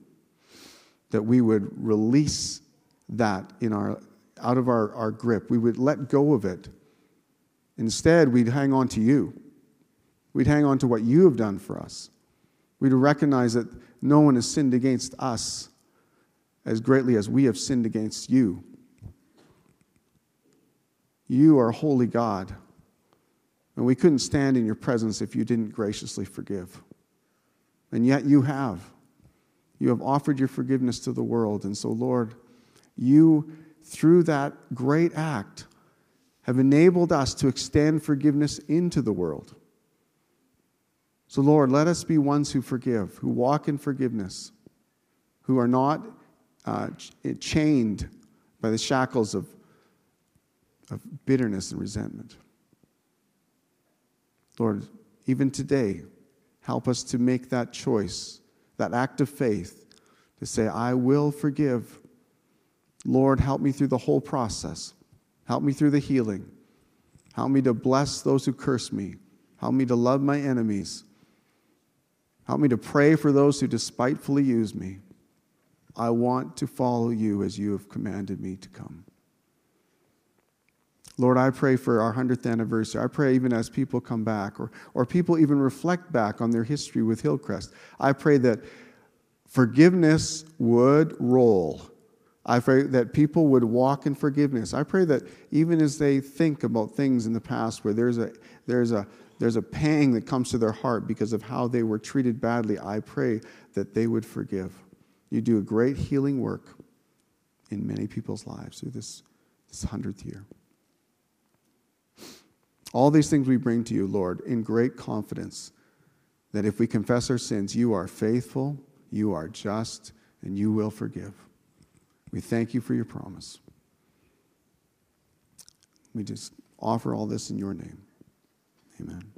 that we would release that in our, out of our, our grip. We would let go of it. Instead, we'd hang on to you. We'd hang on to what you have done for us. We'd recognize that no one has sinned against us as greatly as we have sinned against you. You are holy God. And we couldn't stand in your presence if you didn't graciously forgive. And yet you have. You have offered your forgiveness to the world. And so, Lord, you, through that great act, have enabled us to extend forgiveness into the world. So, Lord, let us be ones who forgive, who walk in forgiveness, who are not uh, chained by the shackles of, of bitterness and resentment. Lord, even today, help us to make that choice, that act of faith, to say, I will forgive. Lord, help me through the whole process. Help me through the healing. Help me to bless those who curse me. Help me to love my enemies. Help me to pray for those who despitefully use me. I want to follow you as you have commanded me to come. Lord, I pray for our 100th anniversary. I pray even as people come back or, or people even reflect back on their history with Hillcrest. I pray that forgiveness would roll. I pray that people would walk in forgiveness. I pray that even as they think about things in the past where there's a, there's a, there's a pang that comes to their heart because of how they were treated badly, I pray that they would forgive. You do a great healing work in many people's lives through this, this 100th year. All these things we bring to you, Lord, in great confidence that if we confess our sins, you are faithful, you are just, and you will forgive. We thank you for your promise. We just offer all this in your name. Amen.